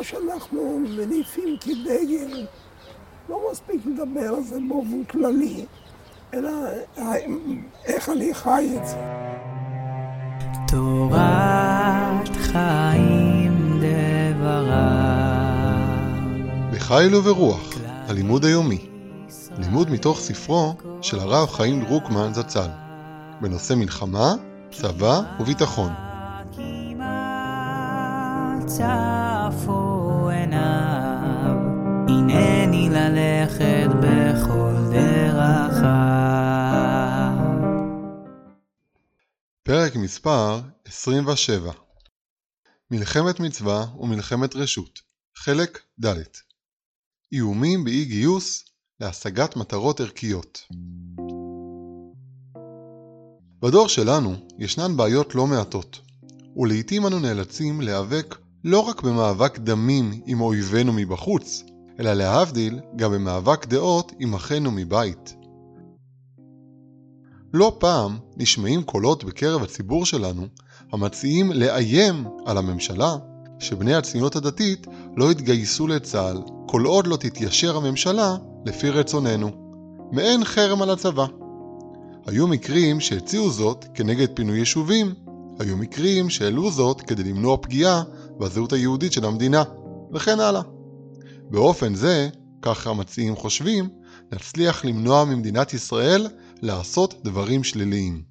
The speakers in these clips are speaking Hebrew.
מה שאנחנו מניפים כדגל, לא מספיק לדבר על זה באופן כללי, אלא איך אני חי את זה. תורת חיים דברה בחיל וברוח, הלימוד היומי. לימוד מתוך ספרו של הרב חיים דרוקמן זצ"ל, בנושא מלחמה, צבא וביטחון. צפו עיניו, הנני ללכת בכל דרכיו. פרק מספר 27 מלחמת מצווה ומלחמת רשות, חלק ד' איומים באי גיוס להשגת מטרות ערכיות. בדור שלנו ישנן בעיות לא מעטות, ולעיתים אנו נאלצים להיאבק לא רק במאבק דמים עם אויבינו מבחוץ, אלא להבדיל גם במאבק דעות עם אחינו מבית. לא פעם נשמעים קולות בקרב הציבור שלנו המציעים לאיים על הממשלה שבני הציונות הדתית לא יתגייסו לצה"ל כל עוד לא תתיישר הממשלה לפי רצוננו. מעין חרם על הצבא. היו מקרים שהציעו זאת כנגד פינוי יישובים, היו מקרים שהעלו זאת כדי למנוע פגיעה בזהות היהודית של המדינה, וכן הלאה. באופן זה, כך המציעים חושבים, נצליח למנוע ממדינת ישראל לעשות דברים שליליים.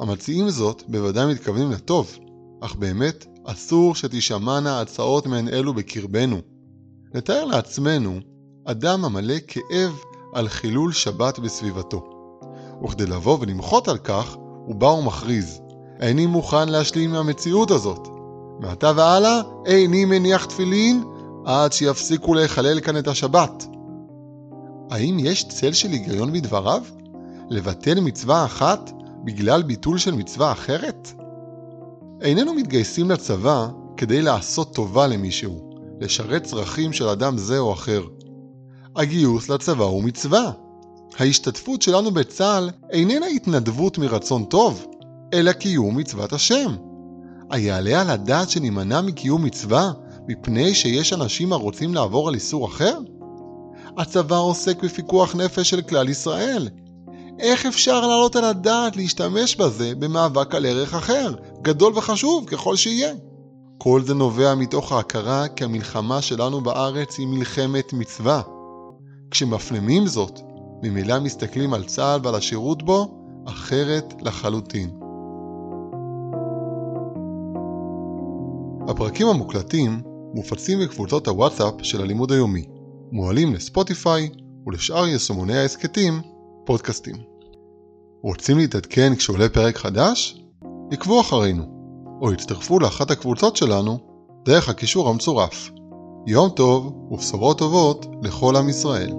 המציעים זאת בוודאי מתכוונים לטוב, אך באמת אסור שתישמענה הצעות מעין אלו בקרבנו. נתאר לעצמנו אדם המלא כאב על חילול שבת בסביבתו. וכדי לבוא ולמחות על כך, הוא בא ומכריז, איני מוכן להשלים עם המציאות הזאת. מעתה והלאה איני מניח תפילין עד שיפסיקו לחלל כאן את השבת. האם יש צל של היגיון בדבריו? לבטל מצווה אחת בגלל ביטול של מצווה אחרת? איננו מתגייסים לצבא כדי לעשות טובה למישהו, לשרת צרכים של אדם זה או אחר. הגיוס לצבא הוא מצווה. ההשתתפות שלנו בצה"ל איננה התנדבות מרצון טוב, אלא קיום מצוות השם. היעלה על הדעת שנימנע מקיום מצווה מפני שיש אנשים הרוצים לעבור על איסור אחר? הצבא עוסק בפיקוח נפש של כלל ישראל. איך אפשר להעלות על הדעת להשתמש בזה במאבק על ערך אחר, גדול וחשוב ככל שיהיה? כל זה נובע מתוך ההכרה כי המלחמה שלנו בארץ היא מלחמת מצווה. כשמפנימים זאת, ממילא מסתכלים על צה"ל ועל השירות בו אחרת לחלוטין. הפרקים המוקלטים מופצים בקבוצות הוואטסאפ של הלימוד היומי, מועלים לספוטיפיי ולשאר יישומוני ההסכתים, פודקאסטים. רוצים להתעדכן כשעולה פרק חדש? עקבו אחרינו, או הצטרפו לאחת הקבוצות שלנו דרך הקישור המצורף. יום טוב ובשורות טובות לכל עם ישראל.